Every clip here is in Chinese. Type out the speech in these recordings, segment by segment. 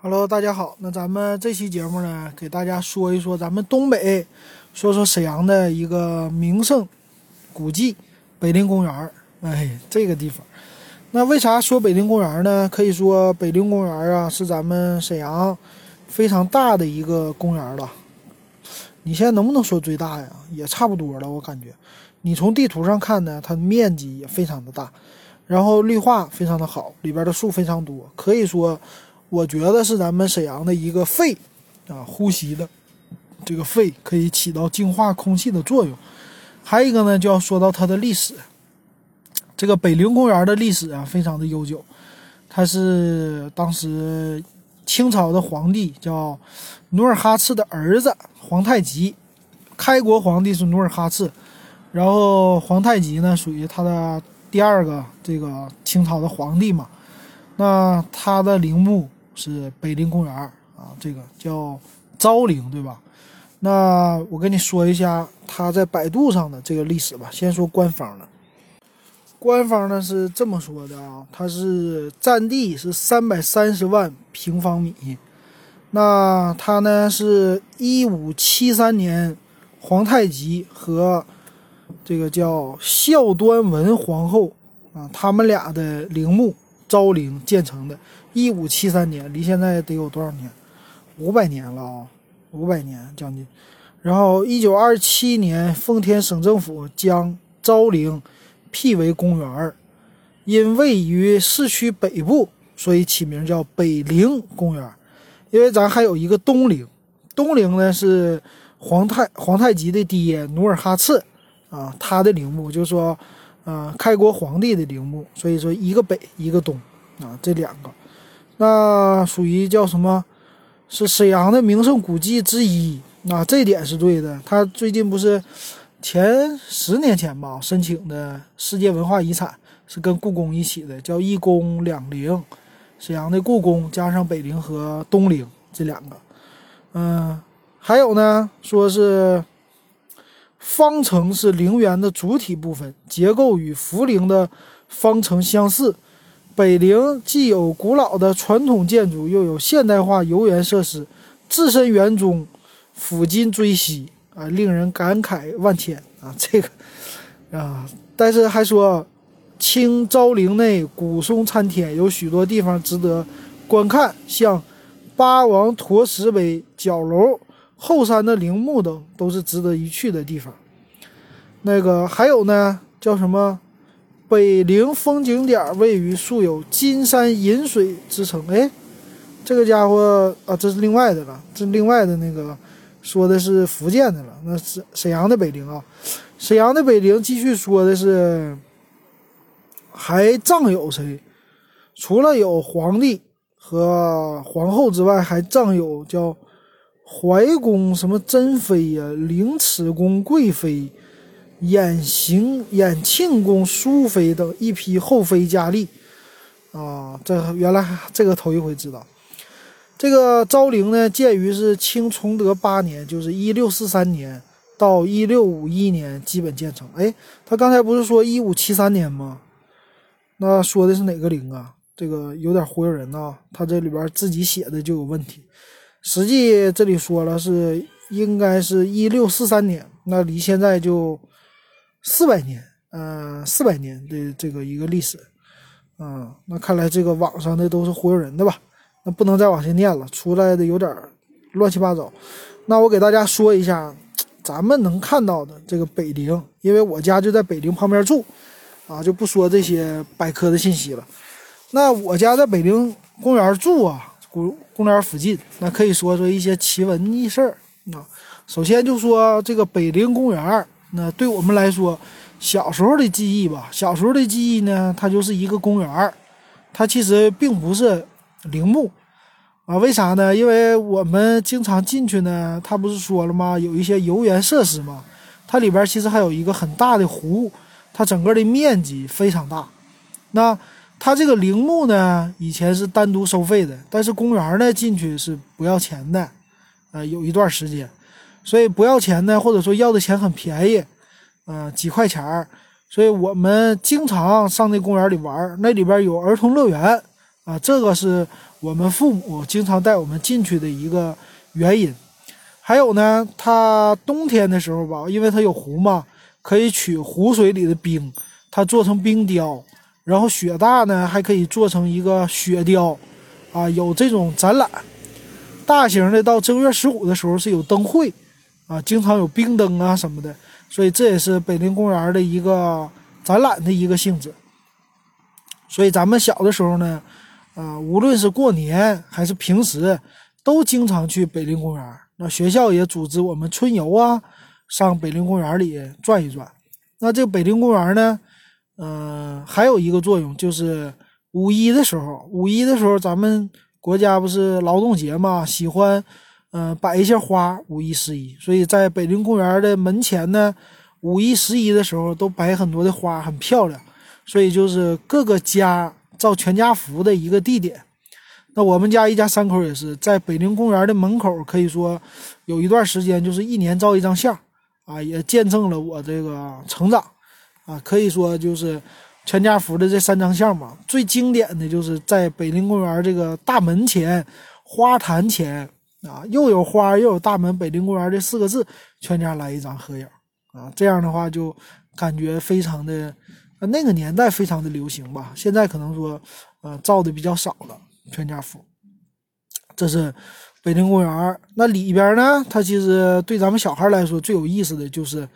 Hello，大家好。那咱们这期节目呢，给大家说一说咱们东北，说说沈阳的一个名胜古迹——北陵公园儿。哎，这个地方，那为啥说北陵公园呢？可以说北陵公园啊，是咱们沈阳非常大的一个公园了。你现在能不能说最大呀？也差不多了，我感觉。你从地图上看呢，它的面积也非常的大，然后绿化非常的好，里边的树非常多，可以说。我觉得是咱们沈阳的一个肺，啊，呼吸的这个肺可以起到净化空气的作用。还有一个呢，就要说到它的历史。这个北陵公园的历史啊，非常的悠久。它是当时清朝的皇帝叫努尔哈赤的儿子皇太极，开国皇帝是努尔哈赤，然后皇太极呢属于他的第二个这个清朝的皇帝嘛。那他的陵墓。是北陵公园啊，这个叫昭陵，对吧？那我跟你说一下它在百度上的这个历史吧。先说官方的，官方呢是这么说的啊，它是占地是三百三十万平方米。那它呢是一五七三年皇太极和这个叫孝端文皇后啊，他们俩的陵墓昭陵建成的。一五七三年，离现在得有多少年？五百年了啊，五百年将近。然后一九二七年，奉天省政府将昭陵辟为公园儿，因位于市区北部，所以起名叫北陵公园。因为咱还有一个东陵，东陵呢是皇太皇太极的爹努尔哈赤啊，他的陵墓，就是说，呃，开国皇帝的陵墓。所以说一个北一个东啊，这两个。那属于叫什么？是沈阳的名胜古迹之一。那这点是对的。他最近不是前十年前吧申请的世界文化遗产，是跟故宫一起的，叫一宫两陵。沈阳的故宫加上北陵和东陵这两个。嗯，还有呢，说是方城是陵园的主体部分，结构与福陵的方城相似。北陵既有古老的传统建筑，又有现代化游园设施，置身园中，抚今追昔啊，令人感慨万千啊！这个啊，但是还说，清昭陵内古松参天，有许多地方值得观看，像八王陀石碑、角楼、后山的陵墓等，都是值得一去的地方。那个还有呢，叫什么？北陵风景点位于素有“金山银水”之称。哎，这个家伙啊，这是另外的了，这另外的那个说的是福建的了。那是沈阳的北陵啊，沈阳的北陵继续说的是还葬有谁？除了有皇帝和皇后之外，还葬有叫怀公什么珍妃呀、凌迟宫贵妃。衍行衍庆宫淑妃等一批后妃佳丽，啊，这原来这个头一回知道。这个昭陵呢，建于是清崇德八年，就是一六四三年到一六五一年，基本建成。哎，他刚才不是说一五七三年吗？那说的是哪个陵啊？这个有点忽悠人呐。他这里边自己写的就有问题。实际这里说了是应该是一六四三年，那离现在就。四百年，嗯，四百年的这个一个历史，嗯，那看来这个网上的都是忽悠人的吧？那不能再往下念了，出来的有点乱七八糟。那我给大家说一下，咱们能看到的这个北陵，因为我家就在北陵旁边住，啊，就不说这些百科的信息了。那我家在北陵公园住啊，公公园附近，那可以说说一些奇闻异事儿。啊，首先就说这个北陵公园。那对我们来说，小时候的记忆吧，小时候的记忆呢，它就是一个公园儿，它其实并不是陵墓啊。为啥呢？因为我们经常进去呢，他不是说了吗？有一些游园设施嘛，它里边其实还有一个很大的湖，它整个的面积非常大。那它这个陵墓呢，以前是单独收费的，但是公园呢进去是不要钱的，呃，有一段时间。所以不要钱呢，或者说要的钱很便宜，嗯，几块钱儿。所以我们经常上那公园里玩，那里边有儿童乐园啊，这个是我们父母经常带我们进去的一个原因。还有呢，它冬天的时候吧，因为它有湖嘛，可以取湖水里的冰，它做成冰雕。然后雪大呢，还可以做成一个雪雕，啊，有这种展览。大型的到正月十五的时候是有灯会，啊，经常有冰灯啊什么的，所以这也是北陵公园的一个展览的一个性质。所以咱们小的时候呢，啊，无论是过年还是平时，都经常去北陵公园。那学校也组织我们春游啊，上北陵公园里转一转。那这个北陵公园呢，嗯，还有一个作用就是五一的时候，五一的时候咱们。国家不是劳动节嘛，喜欢，嗯，摆一些花。五一、十一，所以在北陵公园的门前呢，五一、十一的时候都摆很多的花，很漂亮。所以就是各个家照全家福的一个地点。那我们家一家三口也是在北陵公园的门口，可以说有一段时间就是一年照一张相，啊，也见证了我这个成长，啊，可以说就是。全家福的这三张相嘛，最经典的就是在北陵公园这个大门前花坛前啊，又有花又有大门，北陵公园这四个字，全家来一张合影啊，这样的话就感觉非常的，那个年代非常的流行吧，现在可能说呃照的比较少了。全家福，这是北陵公园，那里边呢，它其实对咱们小孩来说最有意思的就是。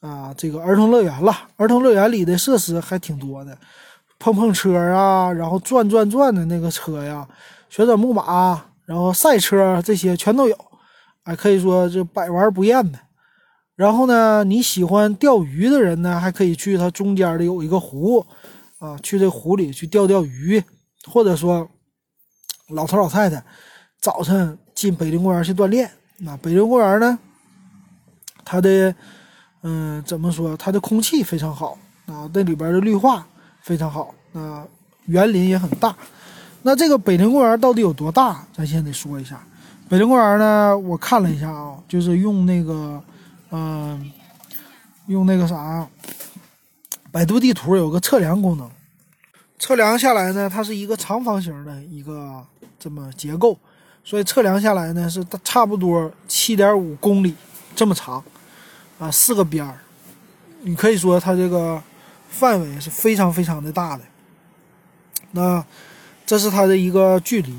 啊，这个儿童乐园了，儿童乐园里的设施还挺多的，碰碰车啊，然后转转转的那个车呀，旋转木马，然后赛车这些全都有，哎，可以说这百玩不厌的。然后呢，你喜欢钓鱼的人呢，还可以去它中间的有一个湖，啊，去这湖里去钓钓鱼，或者说老头老太太早晨进北陵公园去锻炼。那北陵公园呢，它的。嗯，怎么说？它的空气非常好啊，那里边的绿化非常好啊，园林也很大。那这个北陵公园到底有多大？咱先得说一下。北陵公园呢，我看了一下啊，就是用那个，嗯，用那个啥，百度地图有个测量功能，测量下来呢，它是一个长方形的一个这么结构，所以测量下来呢是差不多七点五公里这么长。啊，四个边儿，你可以说它这个范围是非常非常的大的。那这是它的一个距离。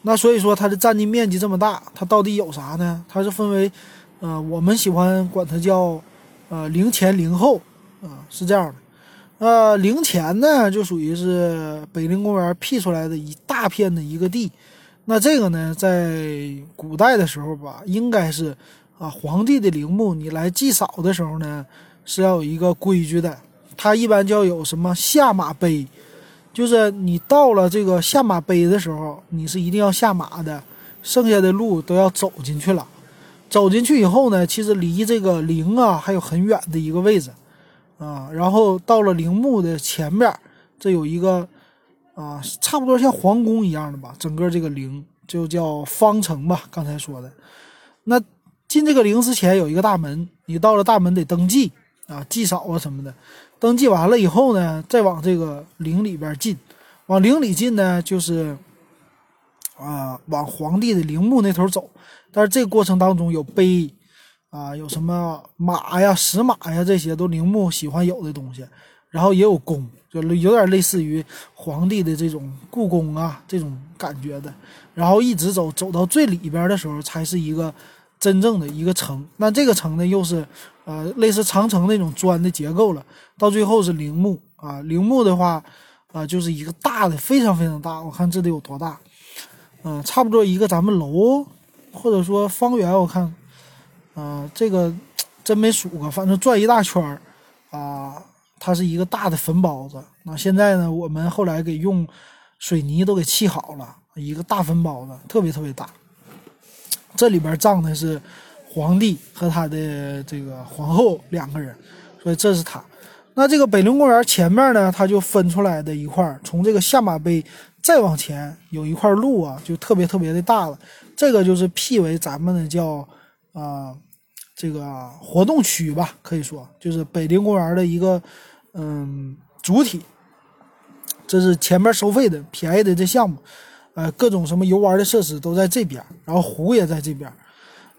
那所以说它的占地面积这么大，它到底有啥呢？它是分为，呃，我们喜欢管它叫，呃，零前零后，啊，是这样的。呃，零前呢就属于是北陵公园辟出来的一大片的一个地。那这个呢，在古代的时候吧，应该是。啊，皇帝的陵墓，你来祭扫的时候呢，是要有一个规矩的。它一般就要有什么下马碑，就是你到了这个下马碑的时候，你是一定要下马的，剩下的路都要走进去了。走进去以后呢，其实离这个陵啊还有很远的一个位置啊。然后到了陵墓的前面，这有一个啊，差不多像皇宫一样的吧，整个这个陵就叫方城吧。刚才说的那。进这个陵之前有一个大门，你到了大门得登记啊，祭扫啊什么的。登记完了以后呢，再往这个陵里边进。往陵里进呢，就是啊，往皇帝的陵墓那头走。但是这个过程当中有碑啊，有什么马呀、石马呀，这些都陵墓喜欢有的东西。然后也有宫，就有点类似于皇帝的这种故宫啊这种感觉的。然后一直走，走到最里边的时候，才是一个。真正的一个城，那这个城呢，又是，呃，类似长城那种砖的结构了。到最后是陵墓啊，陵墓的话，啊，就是一个大的，非常非常大。我看这得有多大？嗯，差不多一个咱们楼，或者说方圆，我看，啊，这个真没数过，反正转一大圈儿，啊，它是一个大的坟包子。那现在呢，我们后来给用水泥都给砌好了，一个大坟包子，特别特别大。这里边葬的是皇帝和他的这个皇后两个人，所以这是他。那这个北陵公园前面呢，它就分出来的一块，从这个下马碑再往前有一块路啊，就特别特别的大了。这个就是辟为咱们的叫啊这个活动区吧，可以说就是北陵公园的一个嗯主体。这是前面收费的便宜的这项目，呃，各种什么游玩的设施都在这边，然后湖也在这边，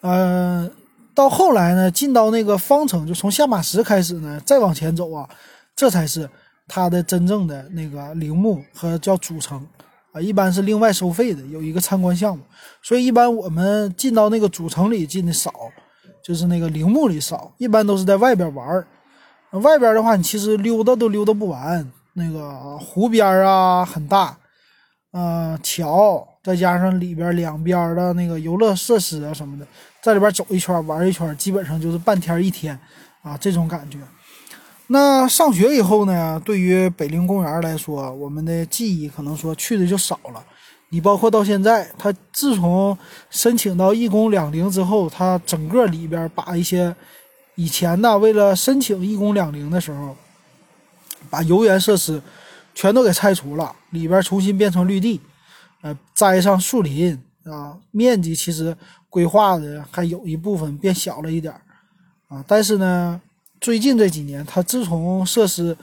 呃，到后来呢，进到那个方城，就从下马石开始呢，再往前走啊，这才是它的真正的那个陵墓和叫主城啊，一般是另外收费的，有一个参观项目，所以一般我们进到那个主城里进的少，就是那个陵墓里少，一般都是在外边玩。外边的话，你其实溜达都溜达不完。那个湖边啊很大，呃，桥再加上里边两边的那个游乐设施啊什么的，在里边走一圈玩一圈，基本上就是半天一天啊这种感觉。那上学以后呢，对于北陵公园来说，我们的记忆可能说去的就少了。你包括到现在，他自从申请到一公两陵之后，他整个里边把一些。以前呢，为了申请一公两陵的时候，把游园设施全都给拆除了，里边重新变成绿地，呃，栽上树林啊，面积其实规划的还有一部分变小了一点啊。但是呢，最近这几年，它自从设施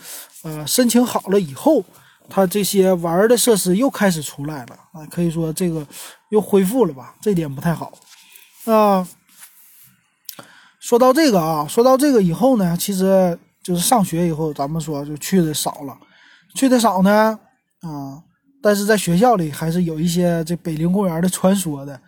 呃申请好了以后，它这些玩的设施又开始出来了啊，可以说这个又恢复了吧，这点不太好啊。说到这个啊，说到这个以后呢，其实就是上学以后，咱们说就去的少了，去的少呢，啊，但是在学校里还是有一些这北陵公园的传说的。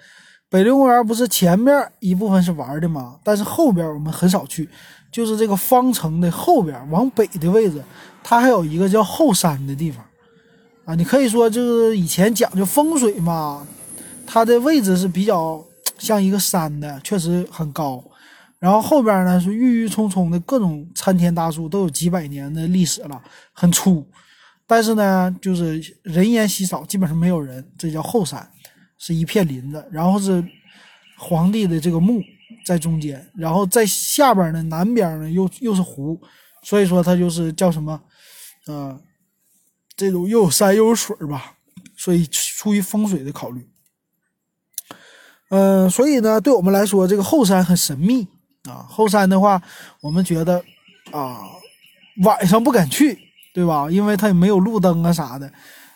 北陵公园不是前面一部分是玩的吗？但是后边我们很少去，就是这个方城的后边往北的位置，它还有一个叫后山的地方，啊，你可以说就是以前讲究风水嘛，它的位置是比较像一个山的，确实很高。然后后边呢是郁郁葱葱的各种参天大树，都有几百年的历史了，很粗。但是呢，就是人烟稀少，基本上没有人。这叫后山，是一片林子。然后是皇帝的这个墓在中间，然后在下边呢，南边呢又又是湖，所以说它就是叫什么，呃，这种又有山又有水吧。所以出于风水的考虑，嗯，所以呢，对我们来说，这个后山很神秘。啊，后山的话，我们觉得啊，晚上不敢去，对吧？因为它也没有路灯啊啥的，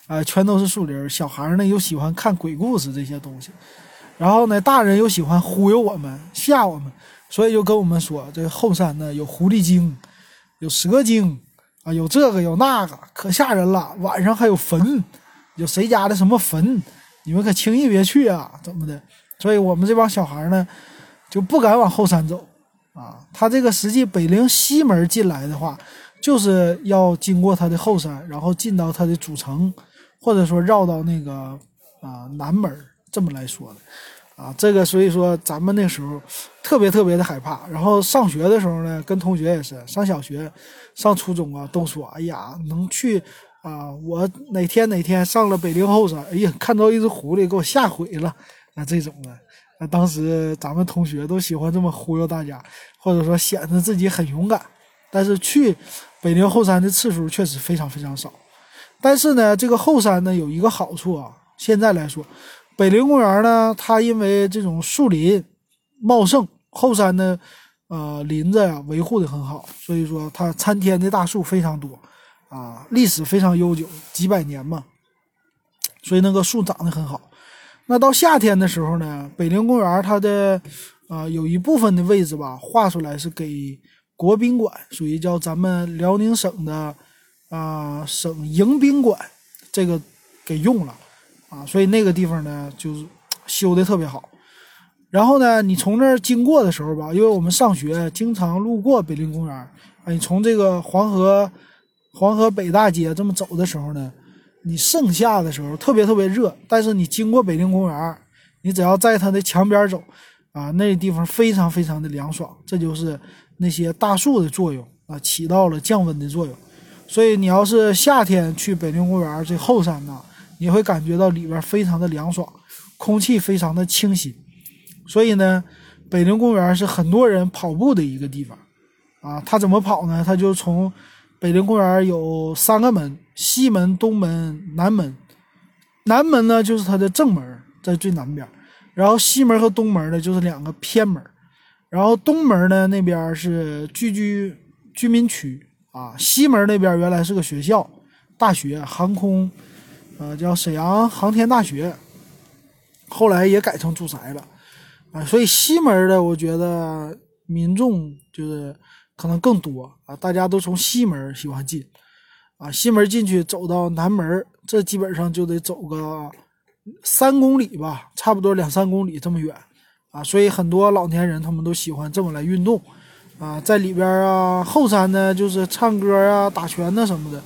啊，全都是树林。小孩呢又喜欢看鬼故事这些东西，然后呢，大人又喜欢忽悠我们、吓我们，所以就跟我们说，这后山呢有狐狸精，有蛇精，啊，有这个有那个，可吓人了。晚上还有坟，有谁家的什么坟，你们可轻易别去啊，怎么的？所以我们这帮小孩呢就不敢往后山走。啊，他这个实际北陵西门进来的话，就是要经过它的后山，然后进到它的主城，或者说绕到那个啊南门这么来说的，啊，这个所以说咱们那时候特别特别的害怕。然后上学的时候呢，跟同学也是上小学、上初中啊，都说哎呀能去啊，我哪天哪天上了北陵后山，哎呀看到一只狐狸给我吓毁了啊这种的。那当时咱们同学都喜欢这么忽悠大家，或者说显得自己很勇敢。但是去北陵后山的次数确实非常非常少。但是呢，这个后山呢有一个好处啊，现在来说，北陵公园呢，它因为这种树林茂盛，后山的呃林子呀维护的很好，所以说它参天的大树非常多啊，历史非常悠久，几百年嘛，所以那个树长得很好。那到夏天的时候呢，北陵公园它的，呃，有一部分的位置吧，划出来是给国宾馆，属于叫咱们辽宁省的，啊，省迎宾馆，这个给用了，啊，所以那个地方呢，就是修的特别好。然后呢，你从那儿经过的时候吧，因为我们上学经常路过北陵公园，啊，你从这个黄河，黄河北大街这么走的时候呢。你盛夏的时候特别特别热，但是你经过北陵公园，你只要在它的墙边走，啊，那地方非常非常的凉爽，这就是那些大树的作用啊，起到了降温的作用。所以你要是夏天去北陵公园这后山呢，你会感觉到里边非常的凉爽，空气非常的清新。所以呢，北陵公园是很多人跑步的一个地方，啊，他怎么跑呢？他就从北陵公园有三个门。西门、东门、南门，南门呢就是它的正门，在最南边，然后西门和东门呢就是两个偏门，然后东门呢那边是聚居居民区啊，西门那边原来是个学校，大学航空，呃，叫沈阳航天大学，后来也改成住宅了，啊，所以西门的我觉得民众就是可能更多啊，大家都从西门喜欢进，啊，西门进去走到南门，这基本上就得走个三公里吧，差不多两三公里这么远，啊，所以很多老年人他们都喜欢这么来运动。啊，在里边啊，后山呢就是唱歌啊、打拳呐什么的，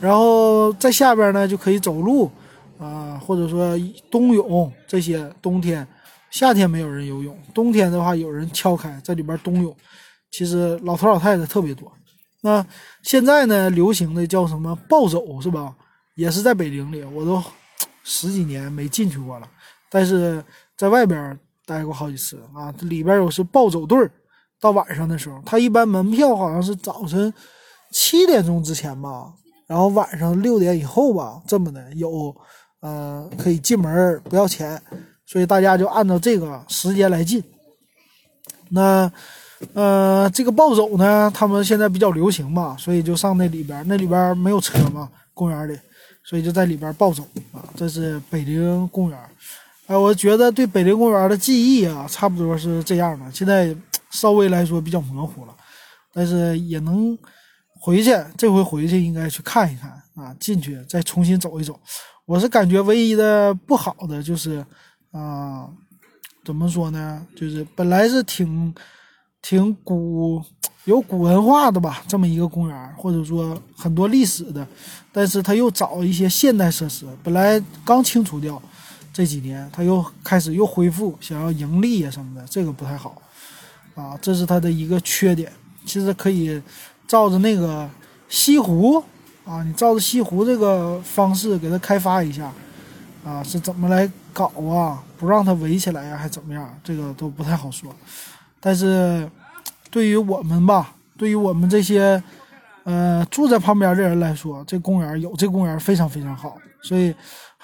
然后在下边呢就可以走路啊，或者说冬泳这些。冬天、夏天没有人游泳，冬天的话有人敲开在里边冬泳。其实老头老太太特别多。那现在呢，流行的叫什么暴走是吧？也是在北陵里，我都十几年没进去过了，但是在外边待过好几次啊。里边有是暴走队儿。到晚上的时候，他一般门票好像是早晨七点钟之前吧，然后晚上六点以后吧，这么的有，呃，可以进门不要钱，所以大家就按照这个时间来进。那，呃，这个暴走呢，他们现在比较流行嘛，所以就上那里边，那里边没有车嘛，公园里，所以就在里边暴走啊。这是北陵公园，哎，我觉得对北陵公园的记忆啊，差不多是这样的。现在。稍微来说比较模糊了，但是也能回去。这回回去应该去看一看啊，进去再重新走一走。我是感觉唯一的不好的就是，啊，怎么说呢？就是本来是挺挺古有古文化的吧，这么一个公园，或者说很多历史的，但是他又找一些现代设施，本来刚清除掉，这几年他又开始又恢复，想要盈利呀什么的，这个不太好。啊，这是它的一个缺点。其实可以照着那个西湖啊，你照着西湖这个方式给它开发一下啊，是怎么来搞啊？不让它围起来呀，还怎么样？这个都不太好说。但是对于我们吧，对于我们这些呃住在旁边的人来说，这公园有这公园非常非常好。所以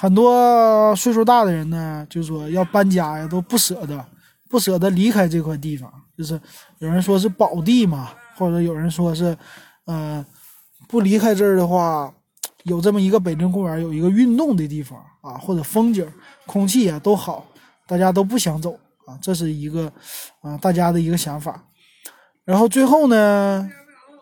很多岁数大的人呢，就说要搬家呀，都不舍得，不舍得离开这块地方。就是有人说是宝地嘛，或者有人说是，呃，不离开这儿的话，有这么一个北京公园，有一个运动的地方啊，或者风景、空气啊都好，大家都不想走啊，这是一个啊大家的一个想法。然后最后呢，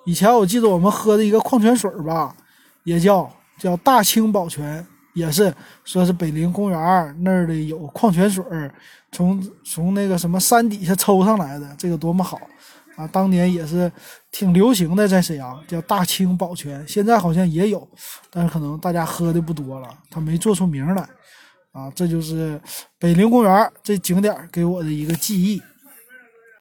以前我记得我们喝的一个矿泉水吧，也叫叫大清宝泉。也是说是北陵公园那儿的有矿泉水儿，从从那个什么山底下抽上来的，这个多么好啊！当年也是挺流行的，在沈阳叫大清宝泉，现在好像也有，但是可能大家喝的不多了，它没做出名来啊。这就是北陵公园这景点给我的一个记忆。